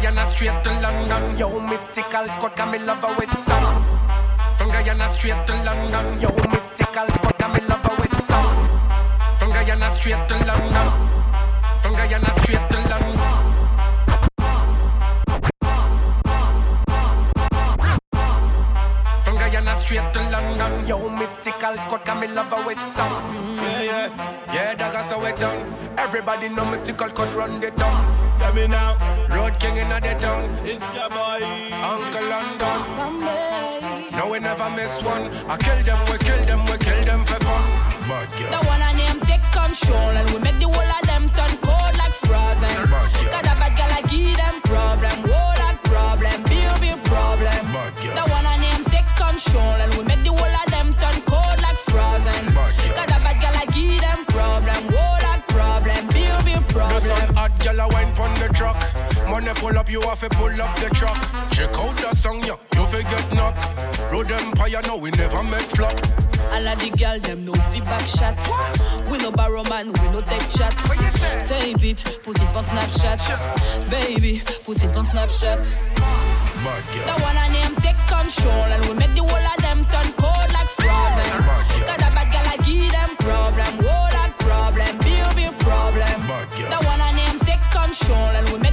Guyana straight to London. Yo, mystical cut, me love her with some. From Guyana straight to London. Yo, mystical cut, me love her with some. From Guyana straight to London. From Guyana straight straight to London. Yo, mystical cut, and me love her with some. Yeah, yeah, yeah, that's how it done. Everybody know mystical cut run the town. Let me now, road king in the town. It's your boy, Uncle London. No, we never miss one. I kill them, we kill them, we kill them for fun. The one I name take control, and we make the whole of them turn Money pull up, you have to pull up the truck. Check out the song, yeah, you forget knock. Road Empire, no, we never make flop. All of the girl them no feedback shot. We no borrow man, we no take chat. Tape it, put it on Snapchat. Baby, put it on Snapchat. The one I name take control and we make the whole of them turn cold like frozen. Got a bad girl I give them problem, whole lot problem, big big problem. The one I name take control and we make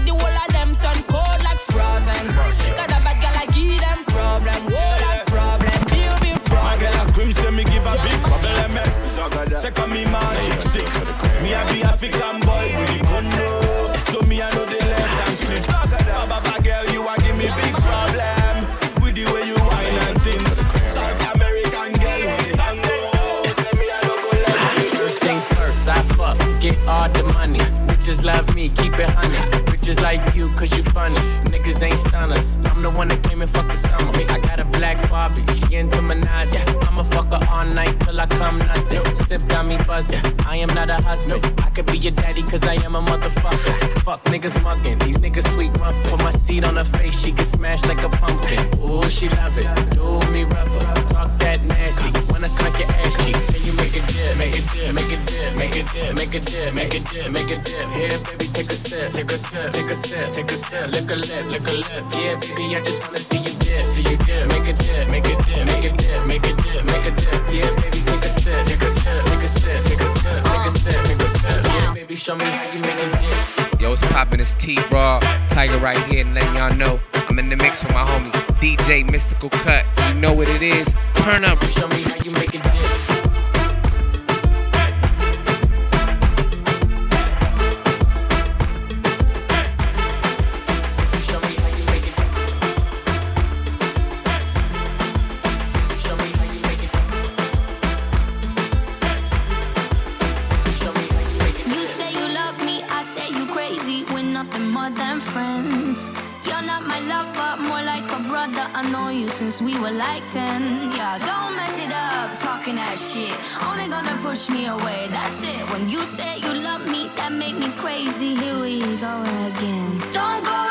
African boy with the condo. So me I know the left and slip. Baba, baba, girl, you a give me big problem. With the way you whine and things. South American girl with tango. First things first, I fuck, get all the money. Bitches love me, keep it honey. Bitches like you, cause you funny. Niggas ain't stunners. I'm the one that came and fucked the summer. I got a black Barbie, she into Minaj. I'ma fuck her all night till I come nothing. Sip got me buzzing. I am not a husband. I could be your daddy, cause I am a motherfucker. Fuck niggas mugging, these niggas sweet muffin. Put my seat on her face, she get smashed like a pumpkin. Ooh, she love it. Do me rougher. Talk that nasty. When I smack your ass dip, make it dip, make it dip, make it dip, make it dip. Here, baby, take a sip, take a sip, take a sip, take a sip. Lick a lip, lick a lip. Yeah, baby, I just wanna see you dip, see you dip. Make it dip, make it dip, make it dip, make it dip, make it dip. Yeah, baby, take a sip, take a sip, take a sip, take a sip, take a sip, take a sip. Yeah, baby, show me how you make it dip. Yo, what's poppin'? It's T Raw, Tiger right here, and letting y'all know I'm in the mix with my homie DJ Mystical Cut. You know what it is? Turn up. Show me how you make it dip. 10. Yeah, don't mess it up, talking that shit. Only gonna push me away, that's it. When you say you love me, that make me crazy. Here we go again. Don't go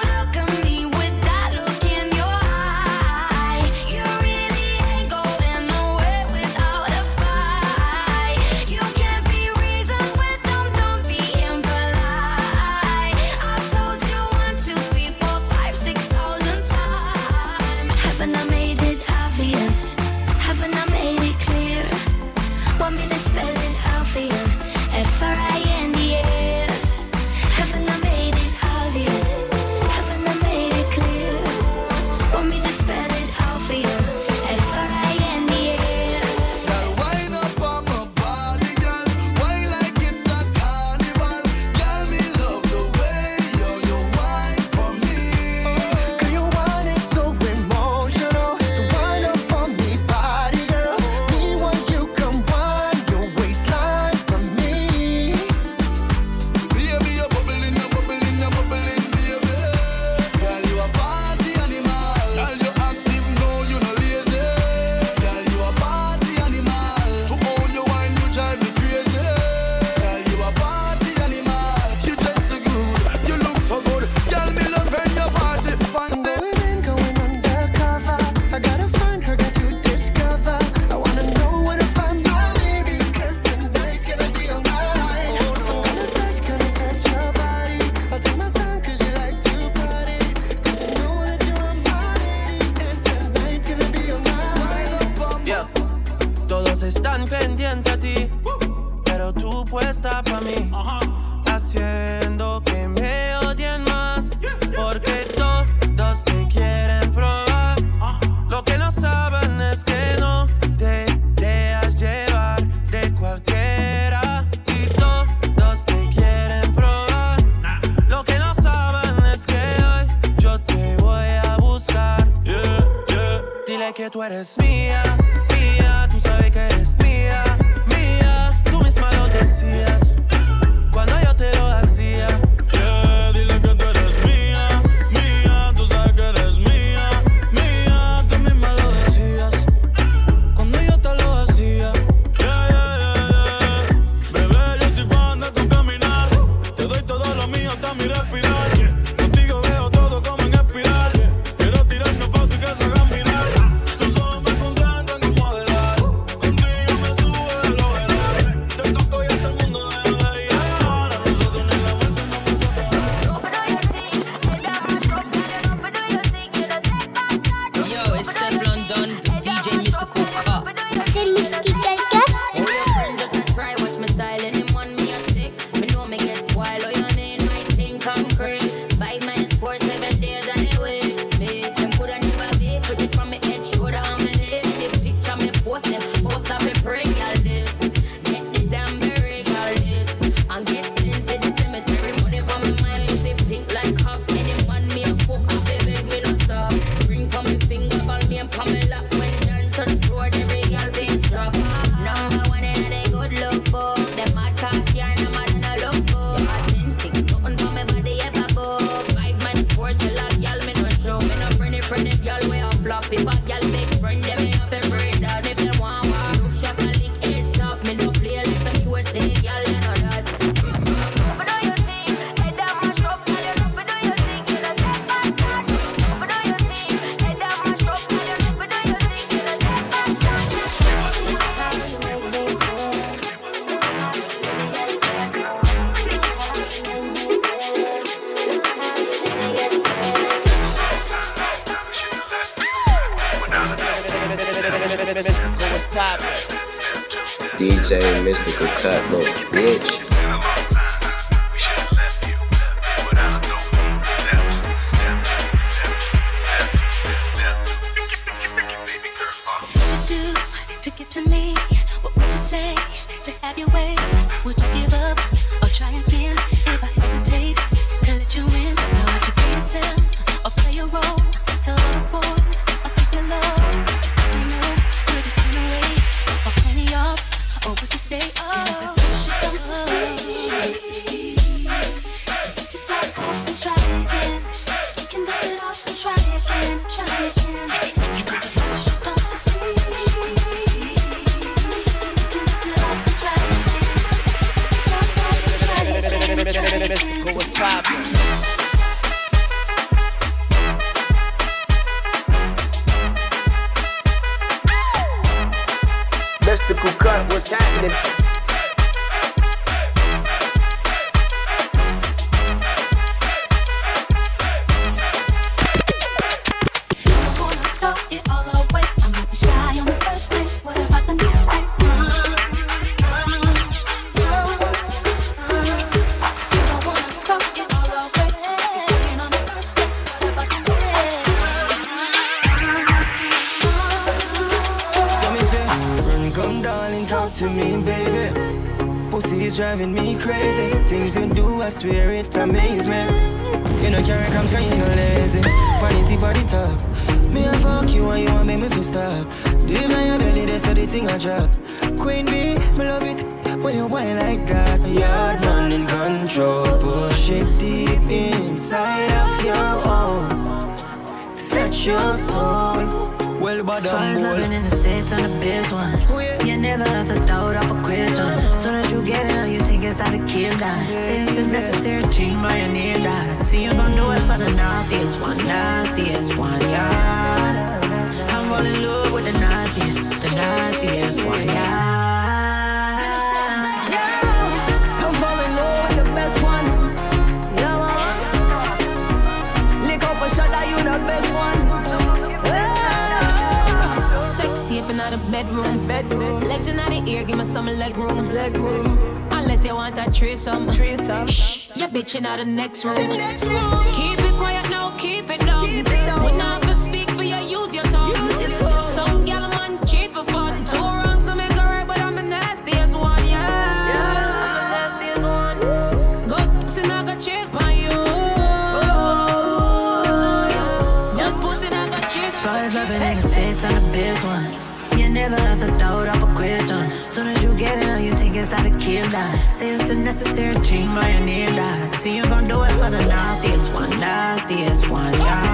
your own. It's your soul. Well, but as far as living in the states, I'm the best one, oh, yeah. you never have a doubt of a question. Soon as you get it, all you think out that a kid died. Say it's necessary, team by your near die. See, you gon' do it for the nastiest one, nastiest one, yeah. I'm all in love with the nastiest, the nastiest one, yeah. Bitching out of bedroom, bedroom, legs in the next room. The next room. Keep it quiet now, keep it down. Keep it down. When I speak for you, use your tongue. Use your tongue. Some gal man cheat for fun. Two think out of die. Say it's a necessary dream, you need die. See you gon' do it for the nastiest one, nastiest one, yeah.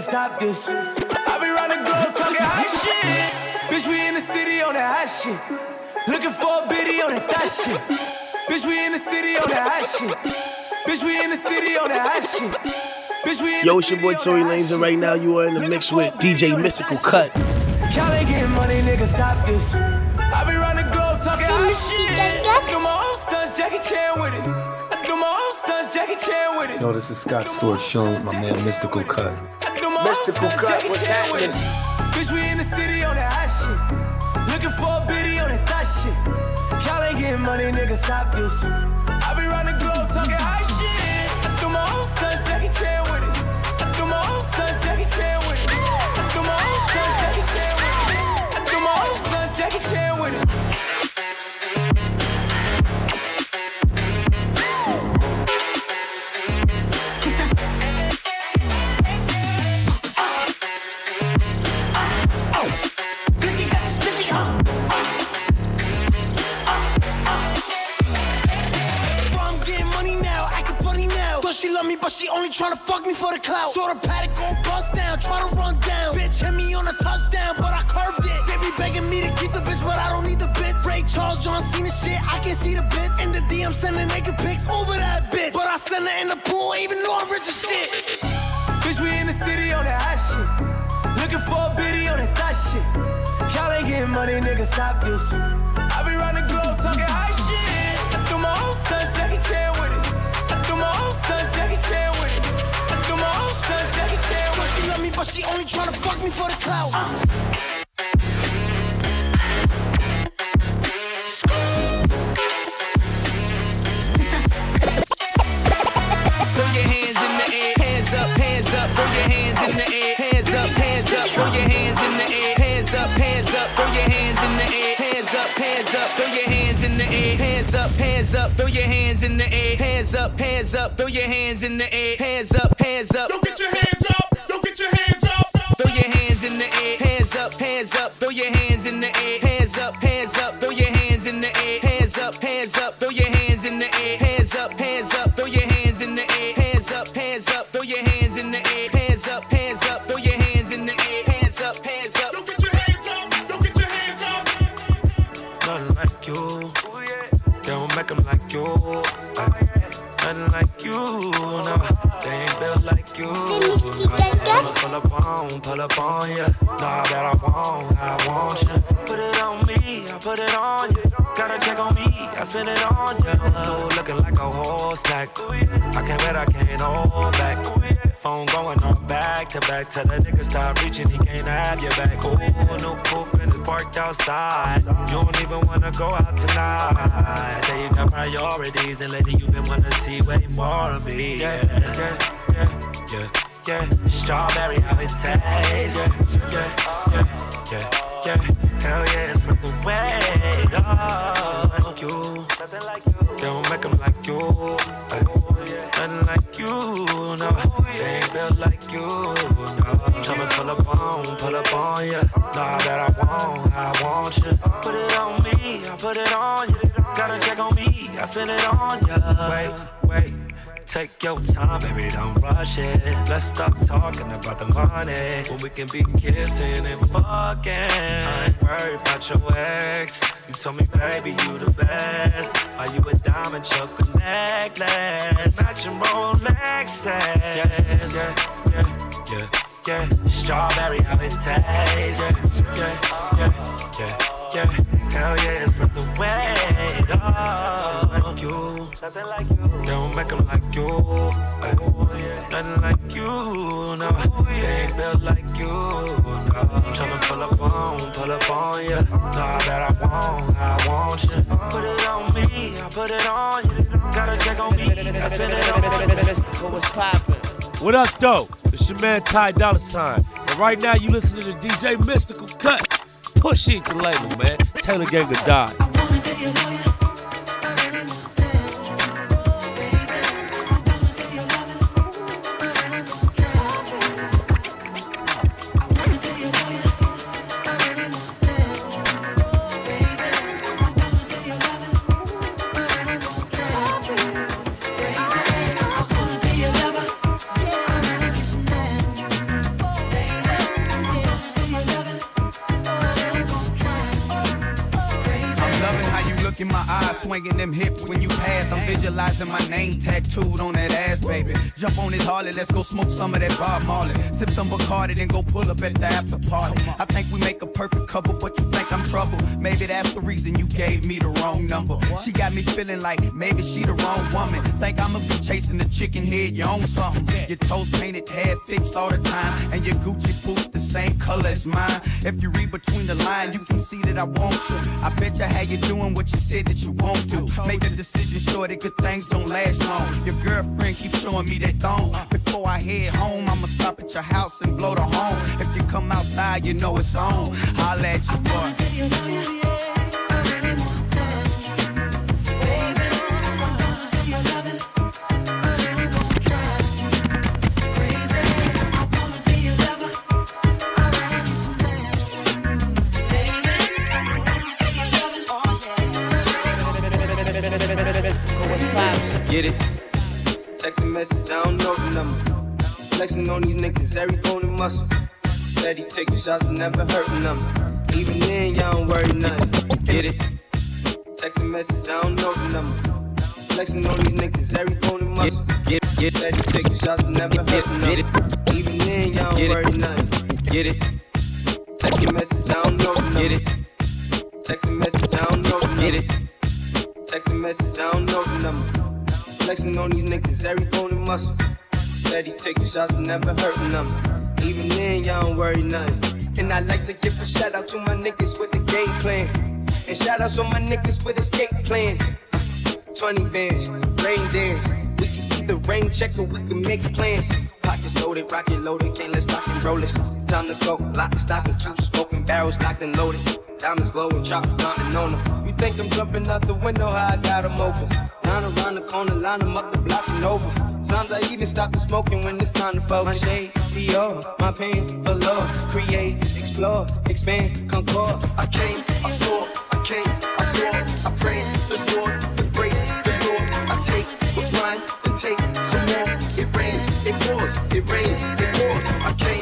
Stop this. I be round the globe talking high shit. Bitch, we in the city on that high shit. Looking for a biddy on that that shit. Bitch, we in the city on that high shit. Bitch, we in the city on that high shit. Bitch, we in the ice. Yo, it's your boy Tory Lanez, and right now you are in the mix with DJ Mystikal Cut. Y'all ain't getting money, nigga, stop this. I be round the globe talking high shit. Do my own stunts, Jackie Chan with it. I do my own stunts, Jackie Chan with it. Yo, this is Scott Storch showing my man Mystical Cut. Mystikal Cut, what's happening? Bitch, we in the city on that hot shit. Looking for a biddy on that thot shit. Y'all ain't getting money, nigga, stop this. I be round the globe talking high shit. I do my own stunts, Jackie Chan with it. I do my own stunts, Jackie Chan with it. Only tryna fuck me for the clout. Saw the paddock go bust down, tryna run down. Bitch hit me on a touchdown, but I curved it. They be begging me to keep the bitch, but I don't need the bitch. Ray Charles, John Cena shit, I can see the bitch. In the DM, sending naked pics over that bitch. But I send her in the pool, even though I'm rich as shit. Bitch, we in the city on that hot shit. Looking for a biddy on that thot shit. Y'all ain't getting money, nigga, stop this. I be round the globe talking high shit. I threw my own sons Jackie Chan with it. I threw my own sons Jackie Chan with it. I threw my own sons Jackie Chan with it. She love me, but she only tryna fuck me for the clout. Throw your hands in the air, Pairs up, pairs up, throw your hands in the air. Pairs up, pairs up, throw your hands in the air. Pairs up, pairs up, throw your hands in the air. Pairs up, pairs up, throw your hands in the air, hands up, hands up, throw your hands in the air, hands up, hands up, Don't get your hands stack. I can't wait, I can't hold back. Phone going on back to back. Tell the nigga stop reaching, he can't have your back. Ooh, no poop and it's parked outside. You don't even wanna go out tonight. Say you got priorities and lately you been wanna see way more of me. Yeah, yeah, yeah, yeah, yeah. Strawberry, how it tastes. Yeah, yeah, yeah, yeah, yeah. Hell yeah, it's from the way. Nah, that I want, I want you. Put it on me, I put it on you. Got a check on me, I spend it on ya. Wait, wait. Take your time, baby, don't rush it. Let's stop talking about the money when we can be kissing and fucking. I ain't worried about your ex. You told me, baby, you the best. Are you a diamond choker necklace? Matching Rolexes. Yeah, yeah, yeah, yeah, yeah. Strawberry, tastes. Yeah, yeah, yeah, yeah. Yeah, hell yeah, it's from the way. Oh, you. Nothing like you. Don't make 'em like you. Ay, Nothing like you, no. They ain't built like you, no. Tryna pull up on, pull up on ya. Nah, that I want, I want you. Put it on me, I put it on you. Got a check on me, I spend it on What's poppin'? What up, though? It's your man Ty Dolla Sign. And right now, you listening to DJ Mystical Cut. Pushing the label, man. Taylor Gang of Die. Them hips when you I'm visualizing my name tattooed on that ass, baby. Jump on this Harley, let's go smoke some of that Bob Marley. Sip some Bacardi, then go pull up at the after party. I think we make a perfect couple, but you think I'm trouble. Maybe that's the reason you gave me the wrong number. She got me feeling like maybe she the wrong woman. Think I'ma be chasing the chicken head, you own something. Your toes painted, hair fixed all the time, and your Gucci boots the same color as mine. If you read between the lines, you can see that I want you. I bet you how you doing what you said that you won't do. Make the decision sure that good things don't last long. Your girlfriend keeps showing me that thong. Before I head home, I'ma stop at your house and blow the horn. If you come outside, you know it's on. Holla at your boy. Get it? Text a message, I don't know the number. Flexing on these niggas, every bone and muscle. Steady taking shots, never hurting them. Even then, y'all don't worry nothing. Get it? Text a message, I don't know the number. Flexing on these niggas, every bone and muscle. Get, it, get, get steady taking shots, never hurting them. Even then, y'all don't worry nothing. Get it? Text a message, I don't know the number. Get it? Text a message, I don't know the number. Get it? Text a message, I don't know the number. Flexing on these niggas, every bone and muscle. Steady taking shots, never hurting them. Even then, y'all don't worry nothing. And I like to give a shout out to my niggas with the game plan. And shout outs on my niggas with escape plans. 20 bands, rain dance. We can either rain check or we can make plans. Pockets loaded, rocket loaded, can't let's rock and roll this. Time to go, lock, stock, and two smoking barrels locked and loaded. Diamonds glowing, chop, counting on them. You think I'm jumping out the window, how I got them open. Line around the corner, line them up the block and over. Sometimes I even stop the smoking when it's time to focus. My shade, Dior, my pants, allure, create, explore, expand, concord. I came, I saw, I came, I saw, I praise the Lord, the break the Lord. I take what's mine and take some more. It rains, it pours, it rains, it pours. I came,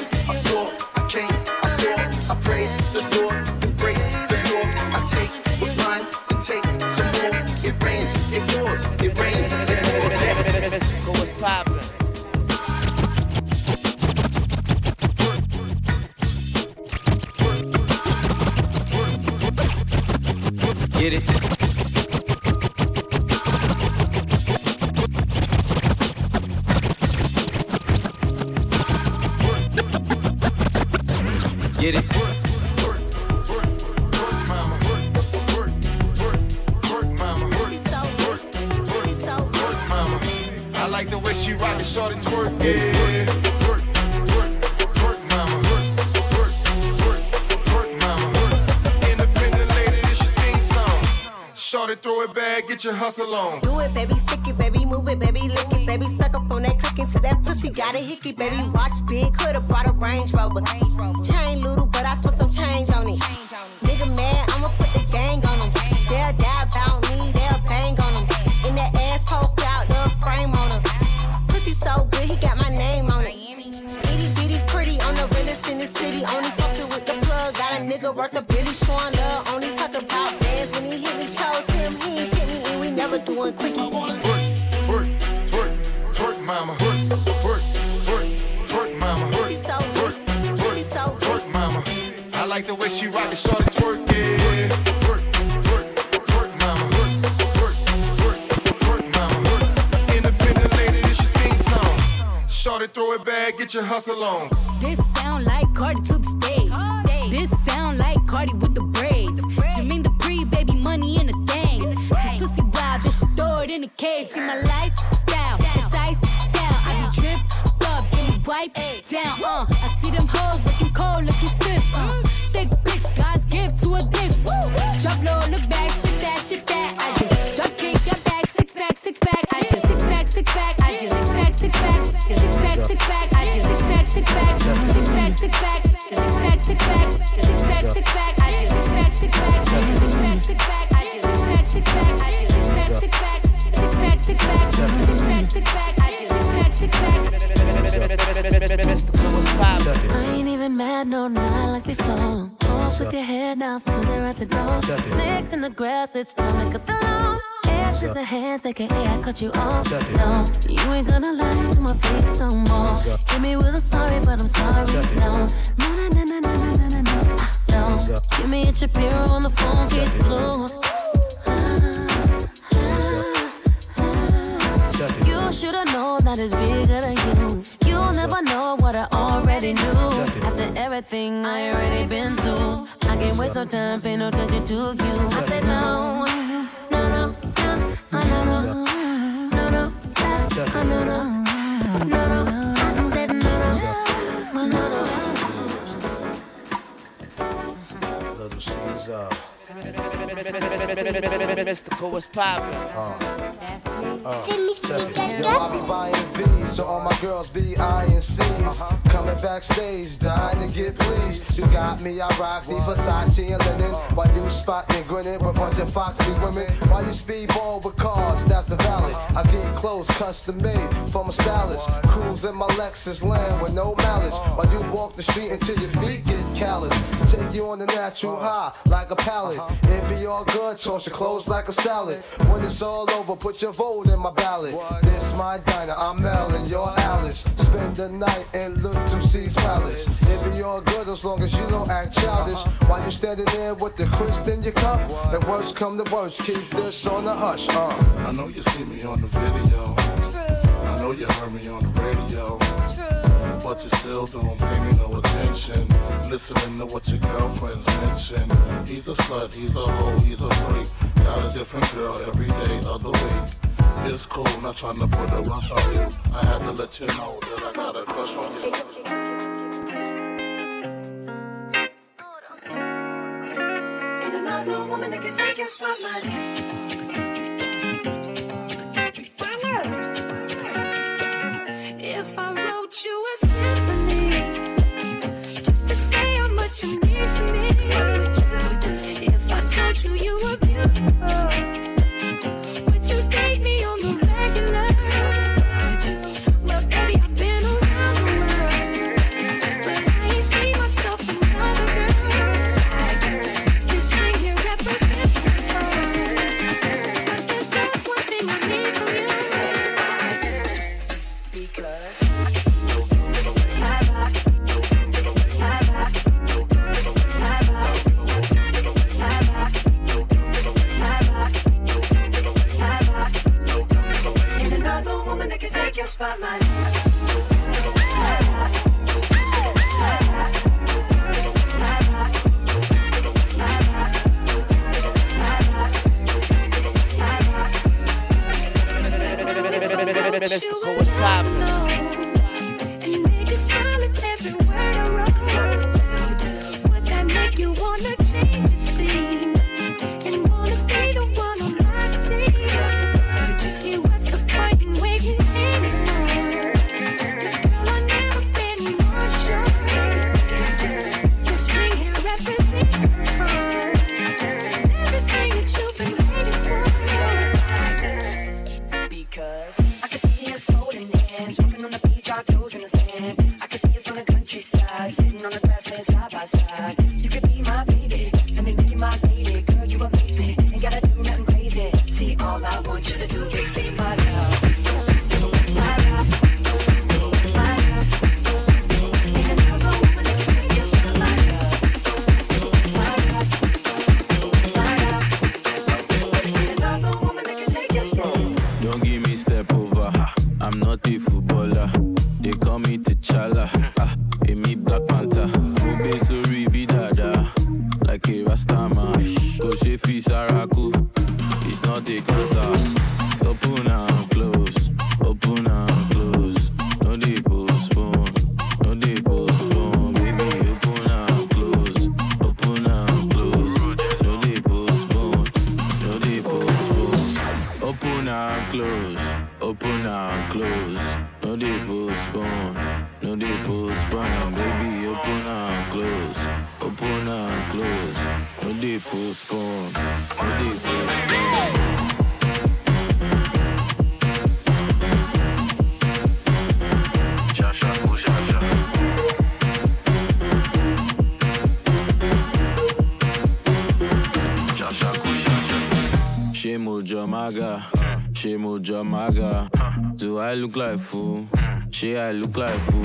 Get it? Get your hustle on. Do it, baby, stick it, baby, move it, baby, lick it, baby, suck up on that click into that pussy, got a hickey, baby, watch big, coulda brought a Range Rover. Back, get your hustle on. This sound like Cardi to the stage. This sound like Cardi with the braids. Jermaine the pre baby money in the thing. This pussy wild, this shit throw it in the case. See my lifestyle, it's ice down. I be drip up, get me wipe down. Uh, Six pack, six pack. Six pack, six. Six pack, six pack. I just six pack, six pack. Six pack, six pack. I just six pack, six pack. I just six pack, six pack. Six pack, six pack. Six pack, six pack. I just six pack, six pack. Mystical, what's poppin'? I ain't even mad, no, not like before. Off with your head now, still there at the door. Snakes in the grass, it's time to cut the lawn. Hands is a hands, aka I cut you off. No, you ain't gonna lie to my face no more. Hit me with a sorry, but I'm sorry. No, no, no, no, no, no, no, no, no, no. Ah, no, give me a Shapiro on the phone, case closed. You should've known that it's bigger than you. You'll never know what I already knew. After everything I already been through, I can't waste no time, pay no attention to you. I said no, no, no, Little Caesar. Mystical, what's poppin'? Uh, That's me. Uh, Yo, I be buying V's, so all my girls be eyeing C's. Coming backstage, dying to get pleased. You got me, I rock the Versace and linen. While you spotting, grinning with a bunch of foxy women. While you speedball with cars, that's the valley. I get clothes custom made from a stylist. Cruise in my Lexus land with no malice. While you walk the street until your feet get callous. Take you on the natural high like a pallet. It be all good, toss your clothes like a salad. When it's all over, put your vote in my ballot. This my diner, I'm Mel and you're Alice. Spend the night in Little C's Palace. It be all good as long as you don't act childish. While you standing there with the crisp in your cup, the worst come to worst, keep this on the hush. Uh. I know you see me on the video. I know you heard me on the radio. But you still don't pay me no attention. Listening to what your girlfriends mention. He's a slut, he's a hoe, he's a freak. Got a different girl every day of the week. It's cool, not trying to put a rush on you. I had to let you know that I got a crush on you. And another woman that can take your spotlight. You you were beautiful, She I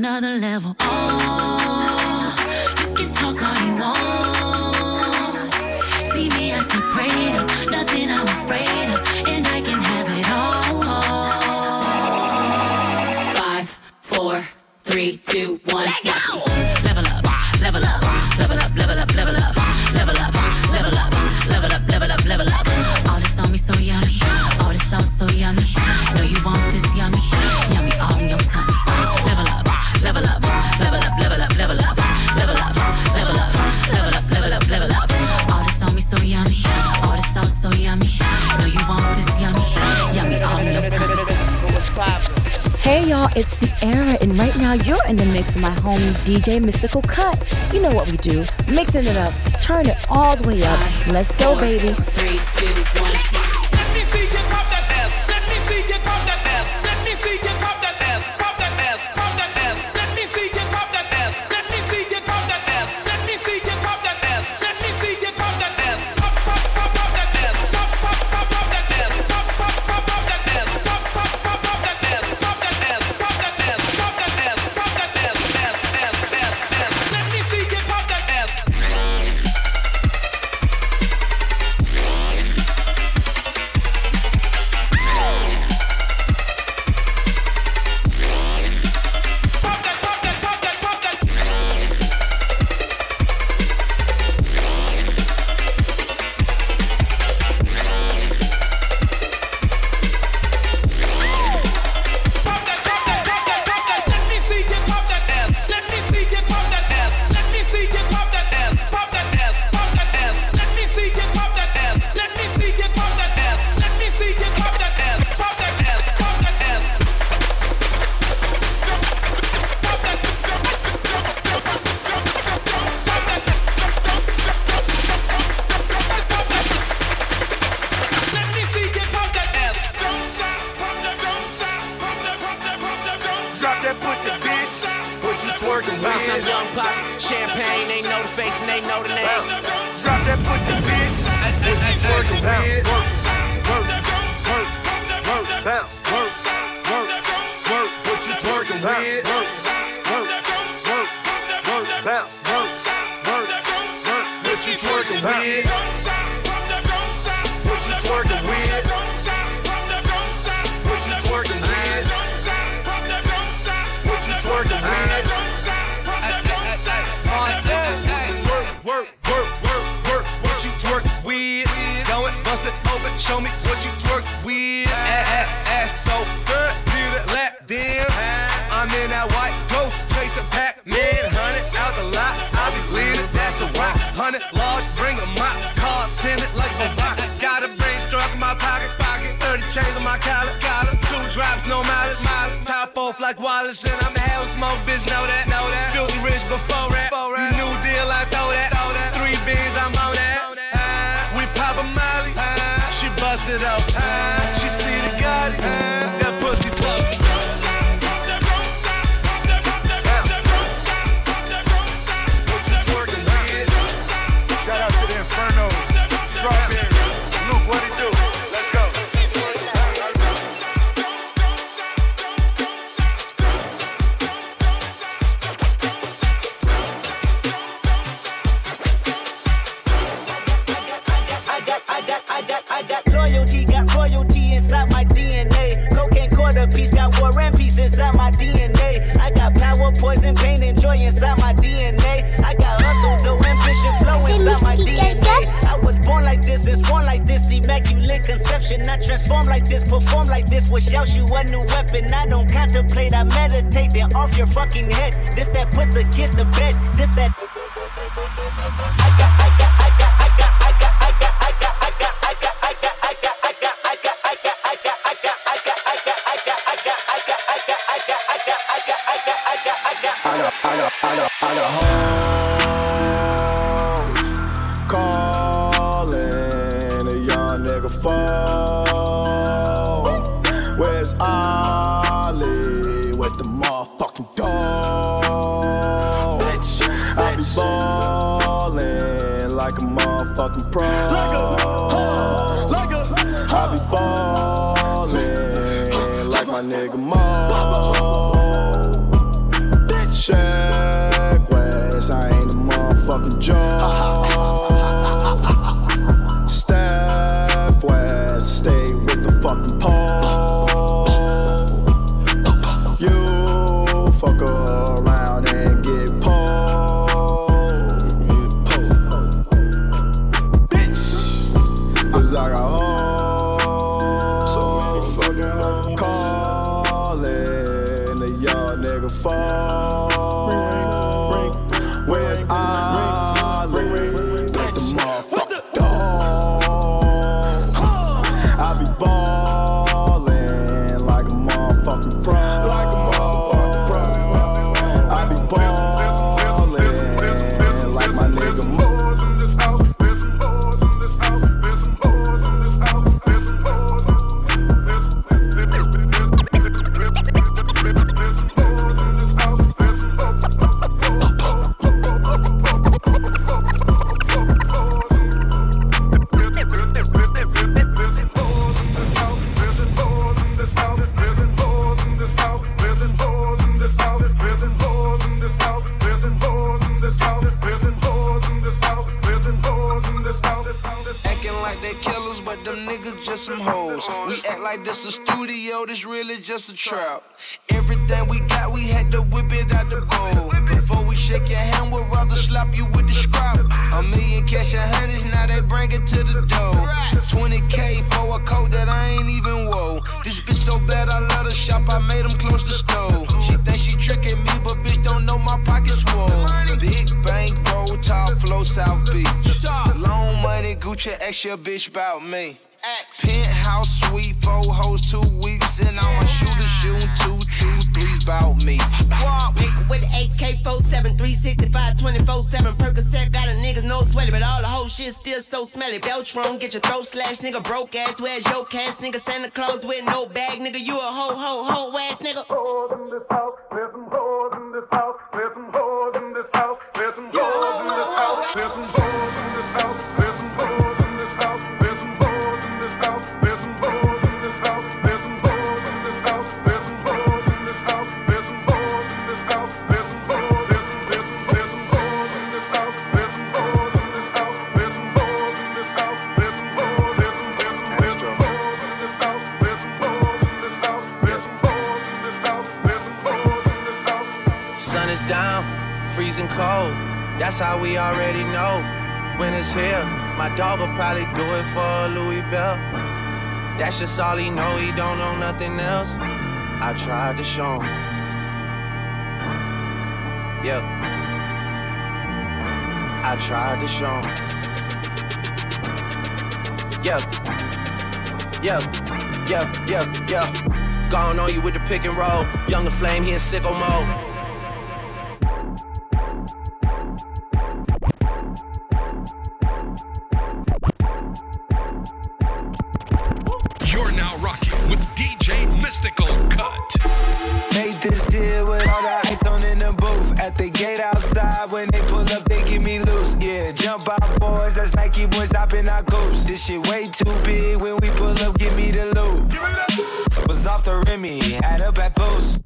another level. Oh, you can talk all you want. See me, I stay prayed up. Nothing I'm afraid of, and I can have it all. Five, four, three, two, one. Let go. It's Sierra, and right now you're in the mix with my homie DJ Mystical Cut. You know what we do. Mixing it up. Turn it all the way up. Let's go, baby. Three, two, What you twerking with? Like Wallace and I'm the hell smoke. Bitch, know that. Know that. Filthy rich before rap. You new deal, I throw that. Three beans, I'm on that. Ah, We pop a molly. Ah, She bust it up. Ah, which you a new weapon. I don't contemplate, I meditate, then off your fucking head. This that put the kids to bed. This that. With the motherfucking dog? I be ballin' like a motherfucking pro. I like this a studio, this really just a trap. Everything we got, we had to whip it out the bowl. Before we shake your hand, we'd rather slap you with the scrap. A million cash and hundreds, now they bring it to the door. 20k for a coat that I ain't even wore. This bitch so bad, I let her shop, I made him close the store. She think she tricking me, but bitch don't know my pockets swole. Big bank, roll top, flow South Beach. Loan money, Gucci, ask your bitch about me. So smelly. Beltron, get your throat slashed, nigga. Broke ass, where's your cash, nigga? Santa Claus with no bag, nigga. You a ho, ho, ho ass nigga. Hoes in this house. There's some hoes in this house. There's some cold. That's how we already know when it's here. My dog will probably do it for a Louis Bell. That's just all he know, he don't know nothing else. I tried to show him. Yeah. I tried to show him. Yeah. Yeah. Yeah. Yeah. Yeah. Gone on you with the pick and roll. Young La Flame, he in sicko mode. Too big. When we pull up, give me the loot. Was off the Remy, had a at Boost.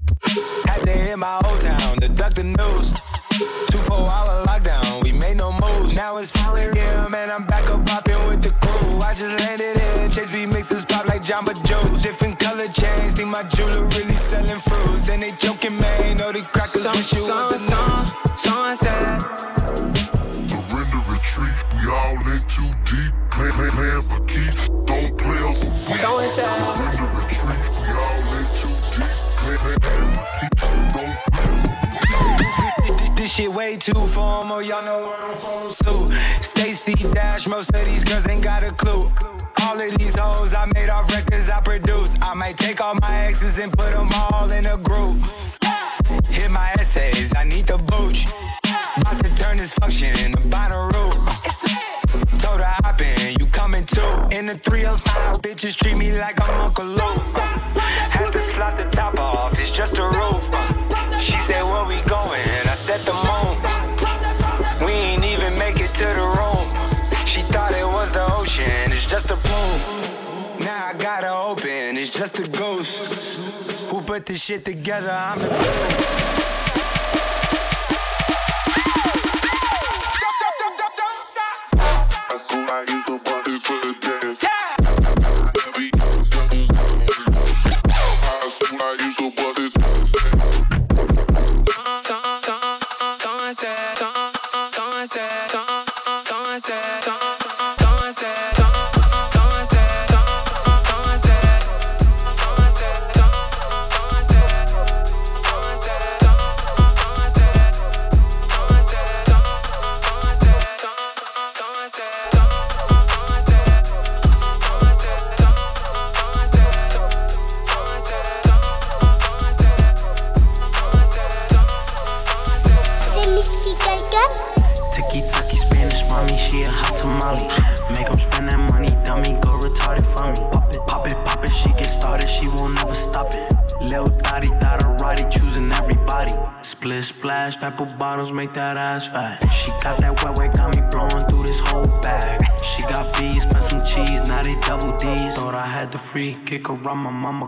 Had to hit my old town to duck the news. Two four hour lockdown, we made no moves. Now it's 4 a.m. and I'm back up popping with the crew. I just landed in, Chase B mixes pop like Jamba Juice. Different color chains, think my jewelry really selling fruits. And they joking, man, know the crackers wish you was a news. Sunset. Surrender too formal, oh, y'all know what I'm follow suit. Stacey Dash, most of these girls ain't got a clue. All of these hoes I made off records I produce. I might take all my exes and put them all in a group. Hit my essays, I need the booch. About to turn this function into Bonnaroo. Told her hop in, you coming too. In the 305, bitches treat me like I'm Uncle Luke. Put this shit together? I'm the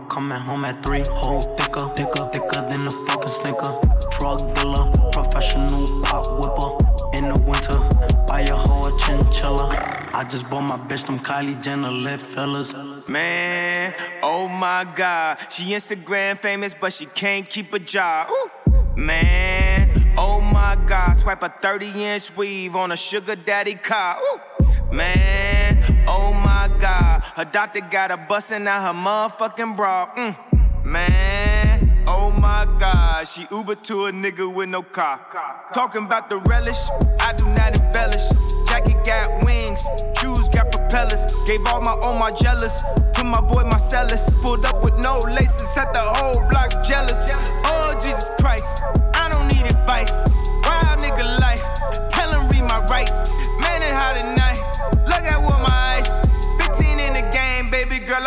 coming home at three. Whole thicker, thicker, thicker than a fucking snicker. Drug dealer, professional pop whipper. In the winter, buy a whole chinchilla. I just bought my bitch them Kylie Jenner lip fillers. Man, oh my god. She Instagram famous, but she can't keep a job. Ooh. Man, oh my god. Swipe a 30 inch weave on a sugar daddy car. Ooh. Man, oh my god. Her doctor got her busting out her motherfucking bra. Mm. Man, oh my god. She Uber to a nigga with no car. Talking about the relish, I do not embellish. Jacket got wings, shoes got propellers. Gave all my own my jealous to my boy Marcellus. Pulled up with no laces, set the whole block jealous. Oh Jesus Christ, I don't need advice.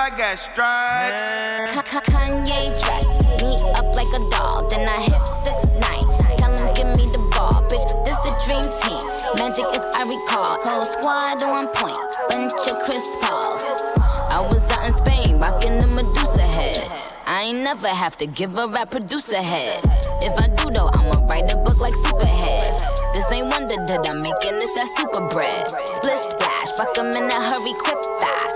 I got stripes. Kanye dress me up like a doll, then I hit six nine. Tell him give me the ball, bitch. This the dream team. Magic is I recall. Whole squad on point, bunch of Chris Pauls. I was out in Spain, rocking the Medusa head. I ain't never have to give a rap producer head. If I do though, I'ma write a book like Superhead. This ain't wonder that I'm making this that super bread. Split splash, fuck 'em in that hurry, quick fast.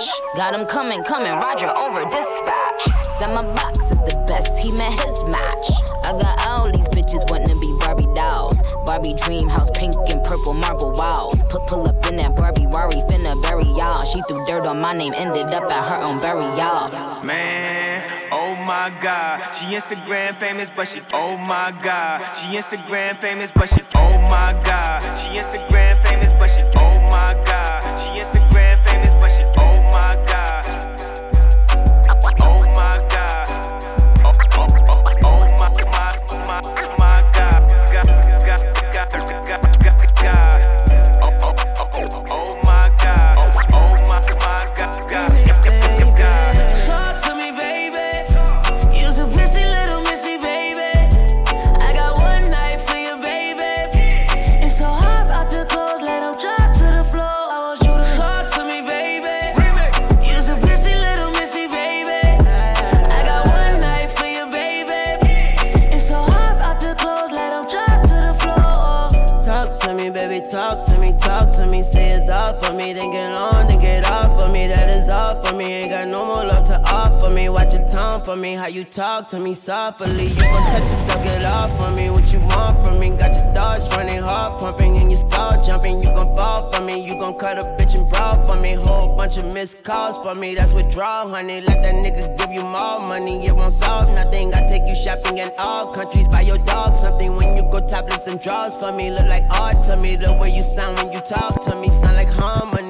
Whiplash. Got him coming, coming, Roger over dispatch. Said my box is the best, he met his match. I got all these bitches wanting to be Barbie dolls. Barbie dream house, pink and purple marble walls. Put pull up in that Barbie Rari, finna bury y'all. She threw dirt on my name, ended up at her own burial. Man, oh my god. She Instagram famous, but she oh my god. She Instagram famous, but she oh my god. She Instagram famous, but she oh my god. For me, how you talk to me softly. You gon' touch yourself, get off for me. What you want from me? Got your thoughts running, heart pumping, and your skull jumping. You gon' fall for me, you gon' cut a bitch and brawl for me. Whole bunch of missed calls for me, that's withdrawal, honey. Let that nigga give you more money, it won't solve nothing. I take you shopping in all countries, buy your dog something when you go topless and draws for me. Look like art to me, the way you sound when you talk to me, sound like harmony.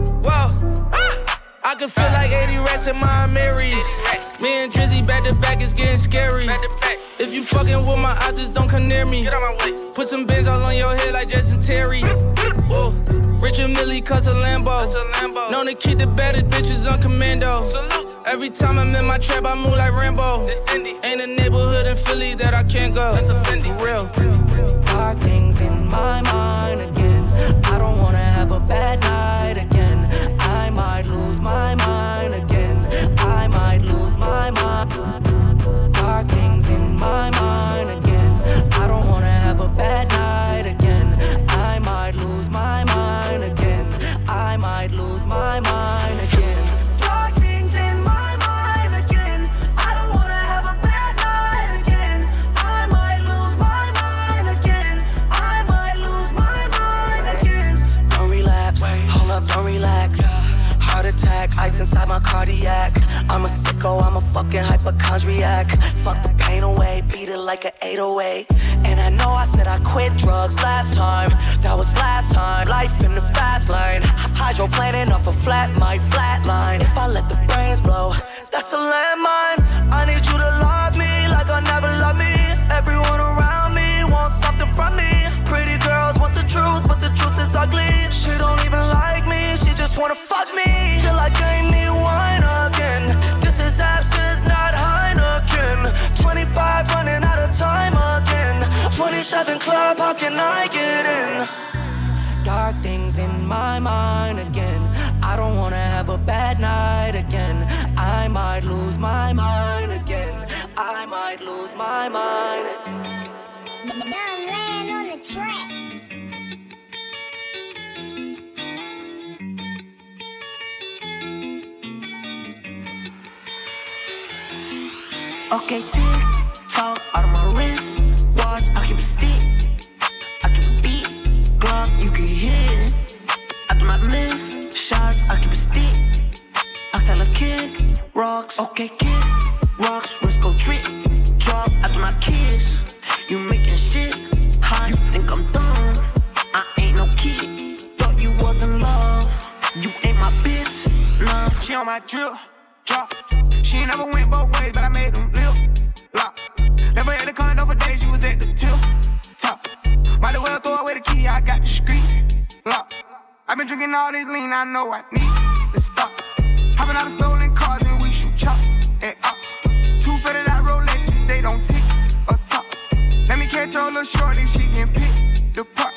I can feel like 80 rats in my Marys. Me and Drizzy back to back is getting scary. If you fucking with my eyes, just don't come near me. Put some bins all on your head like Jason Terry. Whoa. Richard Mille cuss a Lambo. Known to keep the baddest bitches on commando. Every time I'm in my trap, I move like Rambo. Ain't a neighborhood in Philly that I can't go. For real. Dark things in my mind again. I don't wanna have a bad night again. I might lose my mind again. I might lose my mind. Dark things in my mind again. I don't wanna have a bad night fucking hypochondriac. Fuck the pain away, beat it like an 808. And I know I said I quit drugs last time. That was last time. Life in the fast lane. Hydroplaning off a flat, my flatline. If I let the brains blow, that's a landmine. I need you to love me like I never loved me. Everyone around me wants something from me. Pretty girls want the truth, but the truth is ugly. She don't even like me, she just wanna fuck me. 27 club, how can I get in? Dark things in my mind again. I don't wanna have a bad night again. I might lose my mind again. I might lose my mind. Young man on the track. Okay, tick tock out of my wrist. You can hear it. Do not miss shots. I keep a stick. I tell a kick. Rocks, okay, kick. Rocks, wrist go trick. Drop after my kiss, You making shit hot. You think I'm dumb? I ain't no kid. Thought you was in love. You ain't my bitch. Nah. She on my drip, drop. She never went both ways, but I made them lip lock. Never had a condo for days, she was at the top. Might as well throw away the key, I got the streets locked. I've been drinking all this lean, I know I need to stop. Hopping out of stolen cars and we shoot chops and ops. Two fitted out Rolexes, they don't tick or top. Let me catch your little shorty, she can pick the part.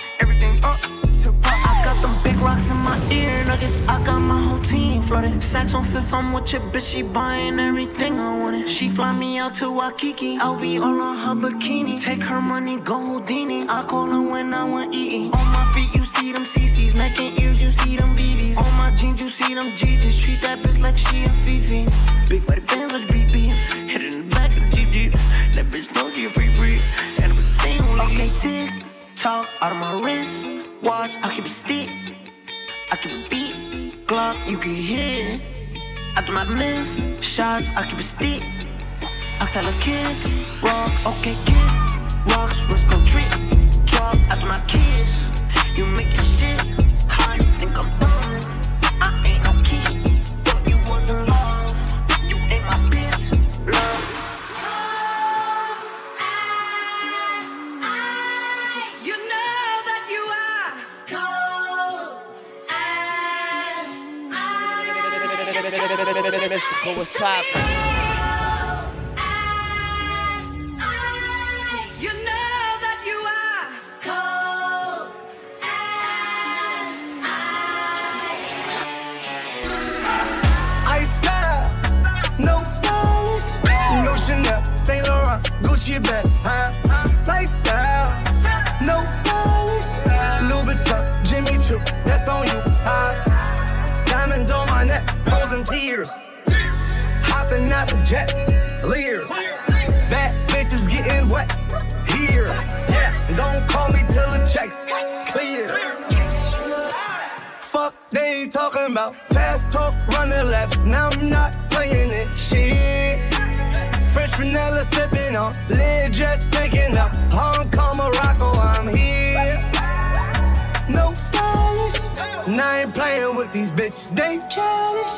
Rocks in my ear nuggets. I got my whole team flooded. Saks on fifth, I'm with your bitch. She buying everything I wanted. She fly me out to Waikiki. LV all on her bikini. Take her money, go Houdini. I call her when I want eating. On my feet, you see them CCs. Neck and ears, you see them BBs. On my jeans, you see them GGs. Treat that bitch like she a Fifi. Big body bands like BB. Hit it in the back of the Jeep Jeep. That bitch know she a free. And was staying Okay, tick tock out of my wrist. Watch, I keep a stick. I keep a beat. Glock, you can hear. I do not miss shots. I keep a stick. I tell a kick. Rocks, okay, kick. Rocks, wrist go trick. Drop after my kids. You making shit. How you think I'm stylish, no Chanel, Saint Laurent, Gucci bag, huh? Lifestyle, no stylish, Louis Vuitton, Jimmy Choo, that's on you, huh? Diamonds on my neck, tears, hopping out the jet, leers, bad bitches getting wet here, yes. Don't call me till the checks clear. Fuck, they ain't talking about fast talk, running laps. Now I'm not playing it. Shit. French vanilla sipping on, lid just picking up. Hong Kong, Morocco, I'm here. No stylish. Now I ain't playing with these bitches. They childish.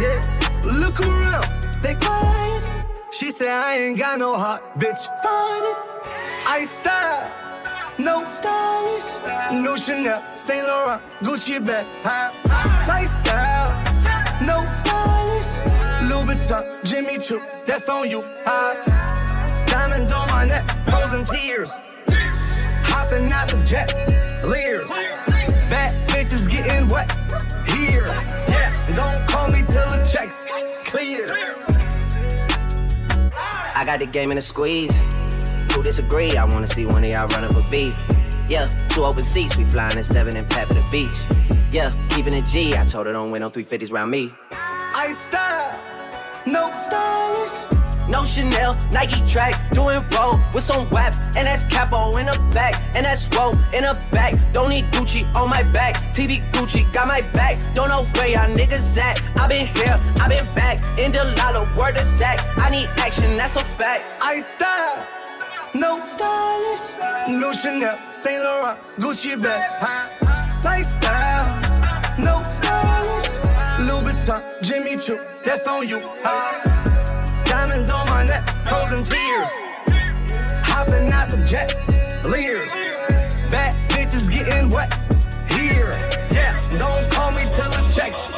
Yeah. Look around, they quiet. She said I ain't got no heart, bitch. Find it. I style. No stylish, no Chanel, Saint Laurent, Gucci bag, huh? Lifestyle, no stylish, Louis Vuitton, Jimmy Choo, that's on you, huh? Diamonds on my neck, frozen tears, hopping out the jet, got the game in a squeeze. Who disagree? I wanna see one of y'all run up a beat. Yeah, two open seats, we flying in seven and pat for the beach. Yeah, keeping it G. I told her don't win no 350s round me. I style, no stylish. No Chanel, Nike track, doing roll with some waps, and that's capo in the back, and that's roll in the back. Don't need Gucci on my back, TV Gucci got my back. Don't know where y'all niggas at. I been here, I been back, in the lala, word of Zach. I need action, that's a fact. I style, no stylish, no Chanel, Saint Laurent, Gucci bag? Lifestyle, no stylish, Louis Vuitton, Jimmy Choo, that's on you? Diamonds on my neck, frozen tears, hopping out the jet, leers, bad bitches getting wet here, yeah. Don't call me till the checks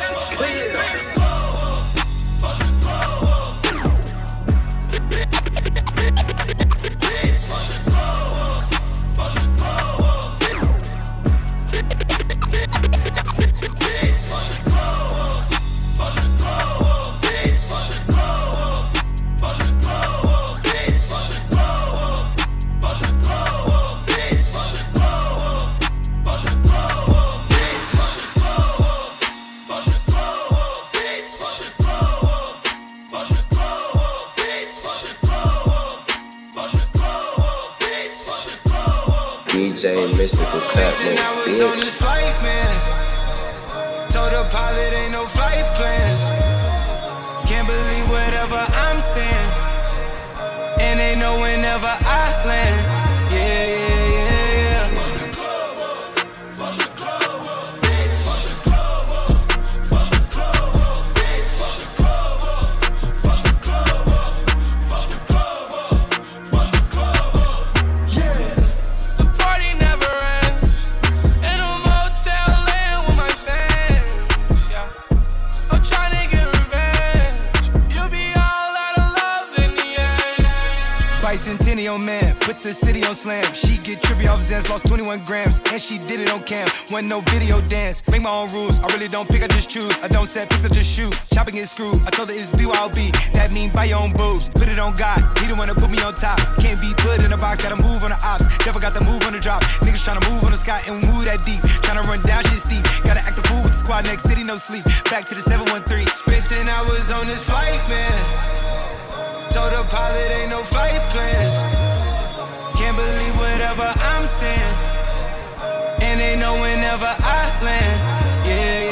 Mystical Cut, bitch. Told the pilot ain't no flight plans. Can't believe whatever I'm saying. And they know whenever I land. Man, put the city on slam. She get trippy off Zans, lost 21 grams, and she did it on cam. Wasn't no video dance, make my own rules. I really don't pick, I just choose. I don't set picks, I just shoot. Chopping is screwed. I told her it's BYOB, that mean buy your own boobs. Put it on God, he the one to put me on top. Can't be put in a box, gotta move on the ops. Never got the move on the drop. Niggas tryna move on the sky and move that deep. Tryna run down shit steep. Gotta act the fool with the squad next city, no sleep. Back to the 713. Spent 10 hours on this flight, man. Told the pilot ain't no flight plans. Can't believe whatever I'm saying. And they know whenever I land. Yeah, yeah, yeah,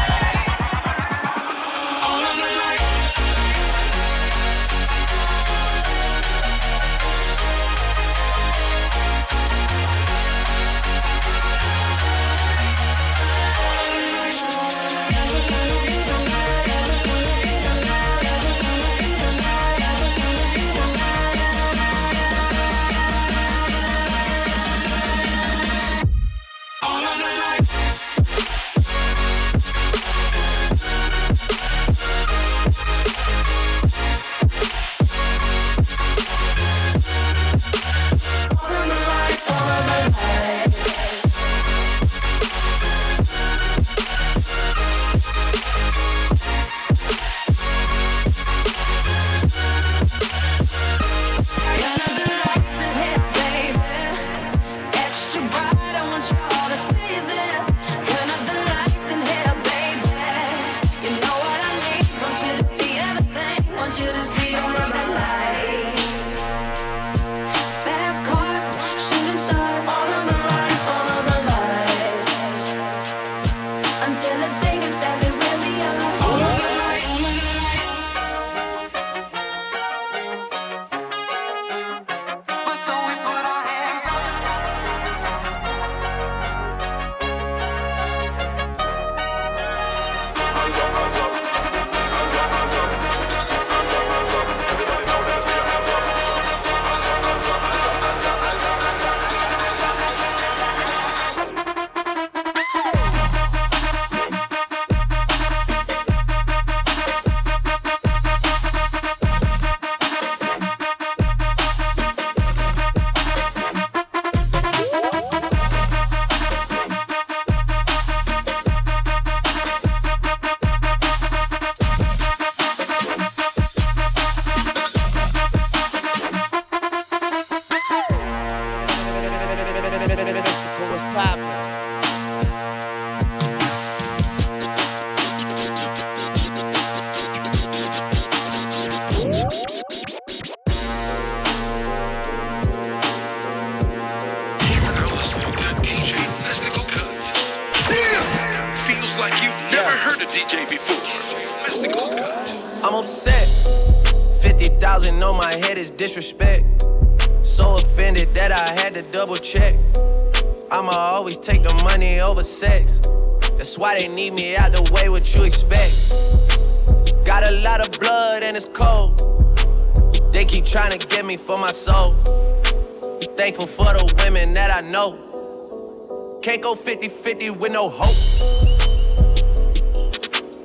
Can't go 50 50 with no hope.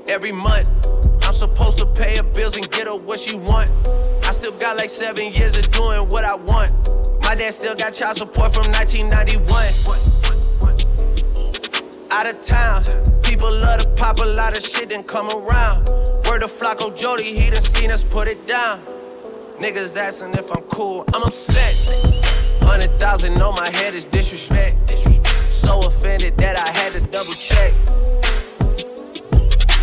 Every month, I'm supposed to pay her bills and get her what she want. I still got like seven years of doing what I want. My dad still got child support from 1991. Out of town, people love to pop a lot of shit and come around. Word of Flacko Jody, he done seen us put it down. Niggas asking if I'm cool, I'm upset. Hundred thousand on my head is disrespect. So offended that I had to double check.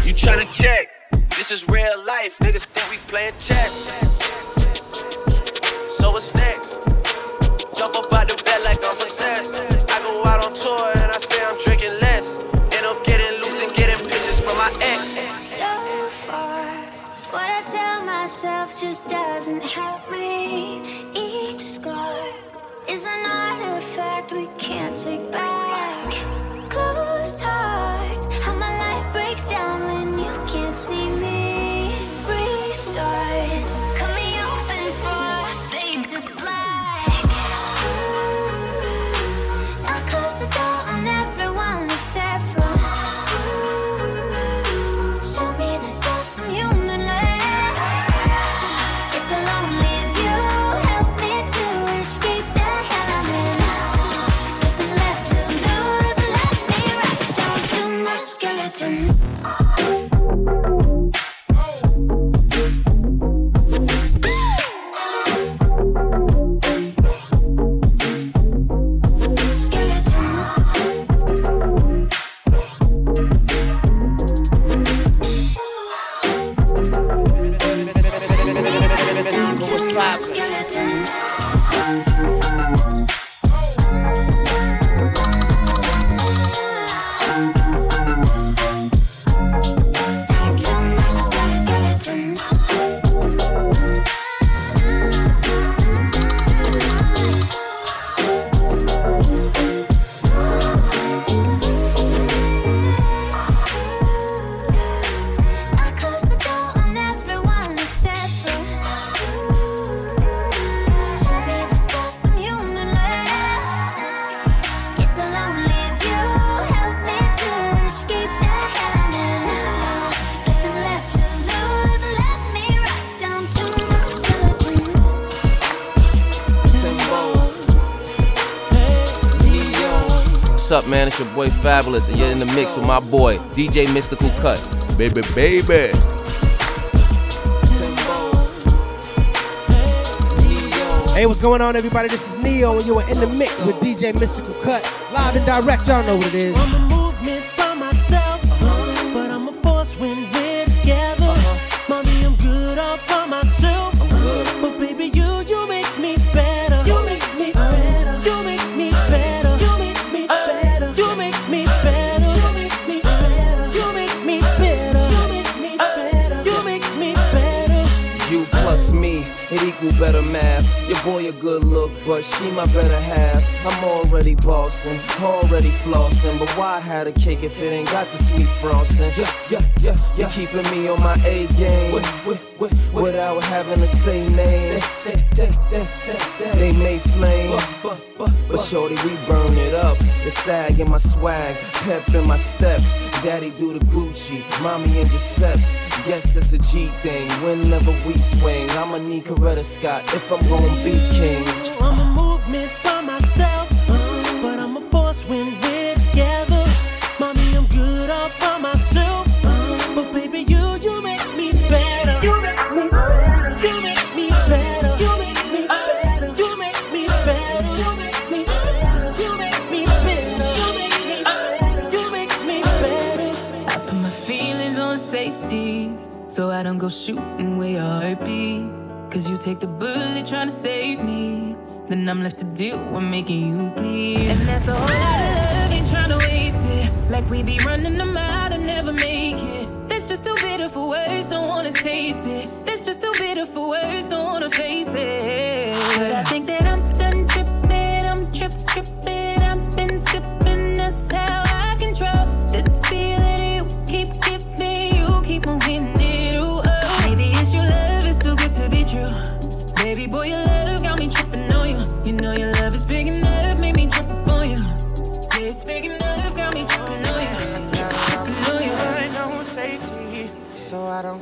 You tryna check? This is real life. Niggas think we playing chess. So what's next? Jump up out the bed like I'm possessed. I go out on tour and I say I'm drinking less. And I'm getting loose and getting pictures from my ex. So far, what I tell myself just doesn't up, man? It's your boy Fabolous, and you're in the mix with my boy, DJ Mystical Cut. Baby, baby. Hey, what's going on, everybody? This is Ne-Yo, and you are in the mix with DJ Mystical Cut. Live and direct, y'all know what it is. Boy a good look, but she my better half. I'm already bossing, already flossing. But why had a cake if it ain't got the sweet frosting? Yeah, yeah, yeah, yeah. keeping me on my A game without having to say name. They, they, they, they, they may flame, but shorty, we burn it up. The sag in my swag, pep in my step. Daddy do the Gucci, mommy in Giuseppe's. Yes, it's a G thing. Whenever we swing, I'ma need Coretta Scott if I'm gonna be king. Take the bullet trying to save me. Then I'm left to deal with making you bleed. And that's a whole lot of love, ain't trying to waste it. Like we be running them out and never make it. That's just too bitter for words, don't wanna taste it. That's just too bitter for words, don't wanna face it.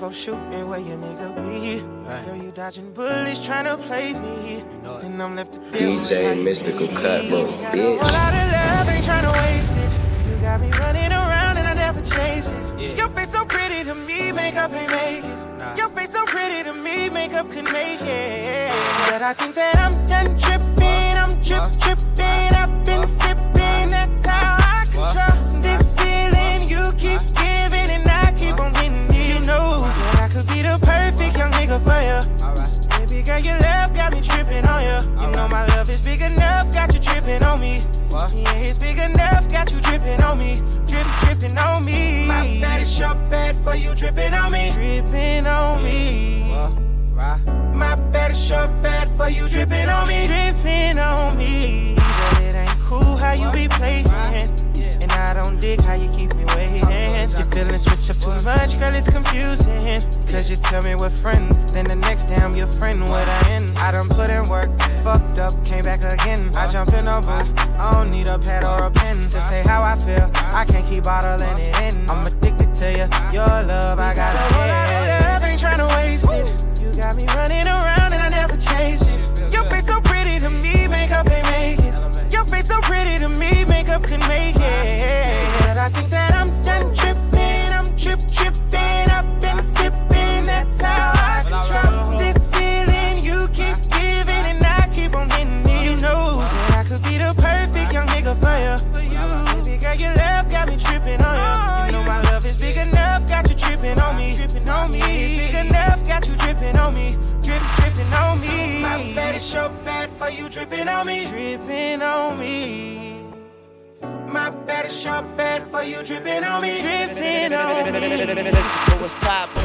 Go shooting where your nigga be. Girl, you dodging bullets trying to play me, and I'm left to deal DJ you Mystical treat Cut, bro. little A lot bitch. of love, ain't trying to waste it. You got me running around and I never chase it. Yeah. Your face so pretty to me, makeup ain't make it. Your face so pretty to me, makeup could make it. But I think that I'm done tripping, I'm trip tripping. I've me tripping on you. You know my love is big enough, got you tripping on me. Yeah, it's big enough, got you tripping on me. Drip, dripping on me. My bad is your bad for you tripping on me. Tripping on me. My bad is your bad for you tripping on me. Tripping on me. But it ain't cool how you be playing. And I don't dig how you keep me waiting. Your feelings switch up too much, girl, it's confusing. Cause you tell me we're friends, then the next day I'm your friend, what I end. I done put in work, fucked up, came back again. I jump in a booth, I don't need a pad or a pen to say how I feel. I can't keep bottling it in. I'm addicted to you, your love, I gotta get. Love ain't tryna waste it. You got me running around and I never chase it. Your face so pretty to me, makeup ain't make it. Your face so pretty to me, My bad is so bad for you dripping on me. Dripping on me. My bad is so bad for you dripping on me. Dripping on me. What's poppin'?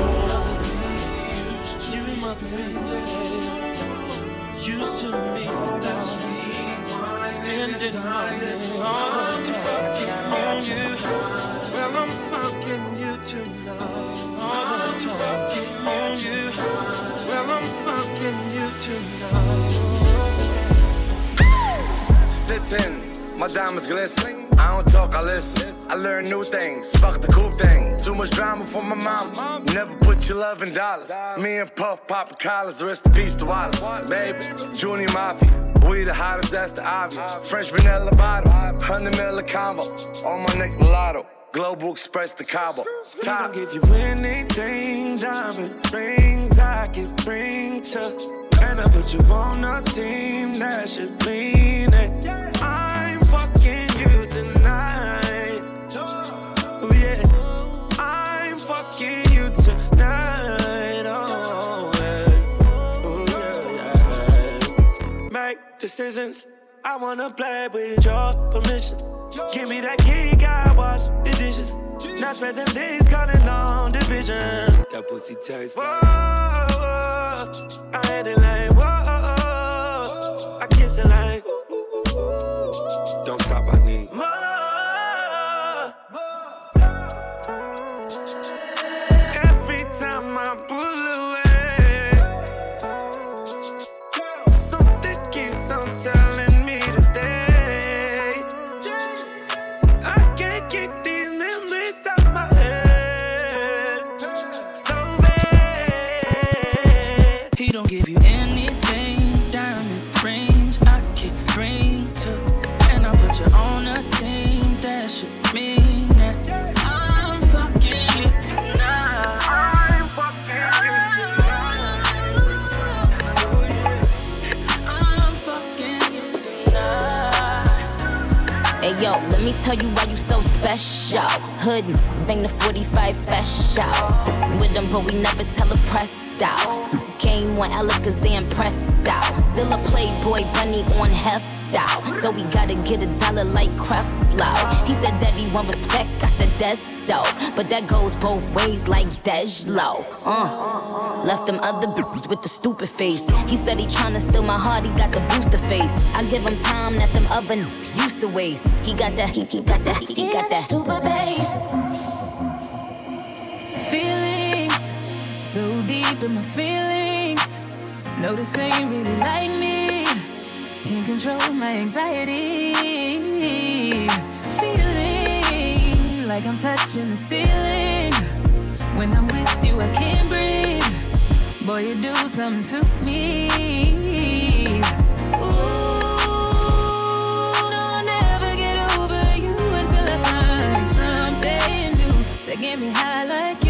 You must be used to me. That's Spending money on on you. Well, I'm fucking you tonight. Uh-huh. I'm talking on you. Tonight. Sitting, my diamonds glisten. I don't talk, I listen. I learn new things. Fuck the cool thing. Too much drama for my mom. Never put your love in dollars. Me and Puff poppin' collars. Rest in peace to Wallace. Baby, Junior Mafia. We the hottest, that's the obvious. French vanilla bottle. 100 mil combo. On my neck, mulatto. Global Express to Cabo. Top. give you anything, diamond rings I can bring to. And I put you on a team that should mean it. I'm fucking you tonight. Oh yeah, I'm fucking you tonight. Oh yeah, oh yeah, yeah. Make decisions. I wanna play with your permission. Give me that key, I watch the dishes. Now spend them days calling on division. That pussy like. Whoa, whoa, I had it like whoa, I kiss it like. Don't stop, I need more. Tell you why you so special. Hood, bang the 45 special. With them, but we never tell the press out. Came one Alakazam pressed out. Still a playboy bunny on heft out. So we gotta get a dollar like Creflo. He said that he want respect, I said that's dope. But that goes both ways like Dej Uh. Left them other bitches with the stupid face. He said he tryna steal my heart, he got the booster face. I give him time that them other used to waste. He got that, he, he got that, he got that super bass. In my feelings. No, this ain't really like me. Can't control my anxiety. Feeling like I'm touching the ceiling. When I'm with you, I can't breathe. Boy, you do something to me. Ooh, no, I'll never get over you until I find something new that get me high like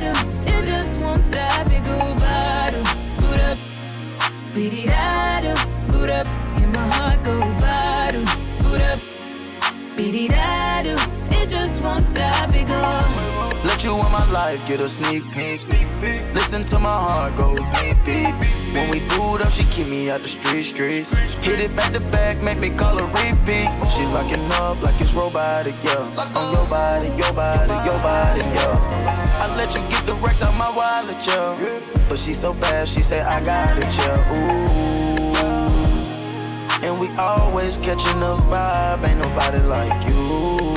beady da. It just won't stop, it go bada, boot up, beady da do, boot up, and my heart go bada, boot up, beady da do. It just won't stop, it go. Let you in my life get a sneak peek. Listen to my heart go beep beep beep. When we boot up, she keep me out the street streets. Hit it back to back, make me call her repeat. She locking up like it's robotic, yeah. On your body, your body, your body, yeah. I let you get the racks out my wallet, yeah. But she so bad, she say I got it, yeah. Ooh. And we always catching the vibe, ain't nobody like you.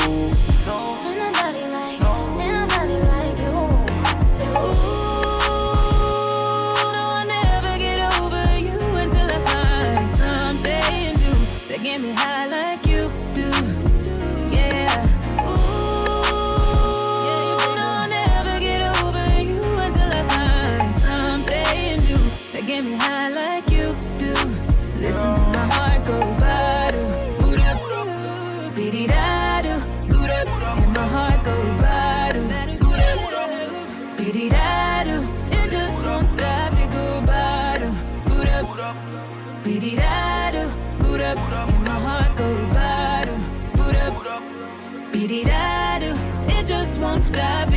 Get me high like stop,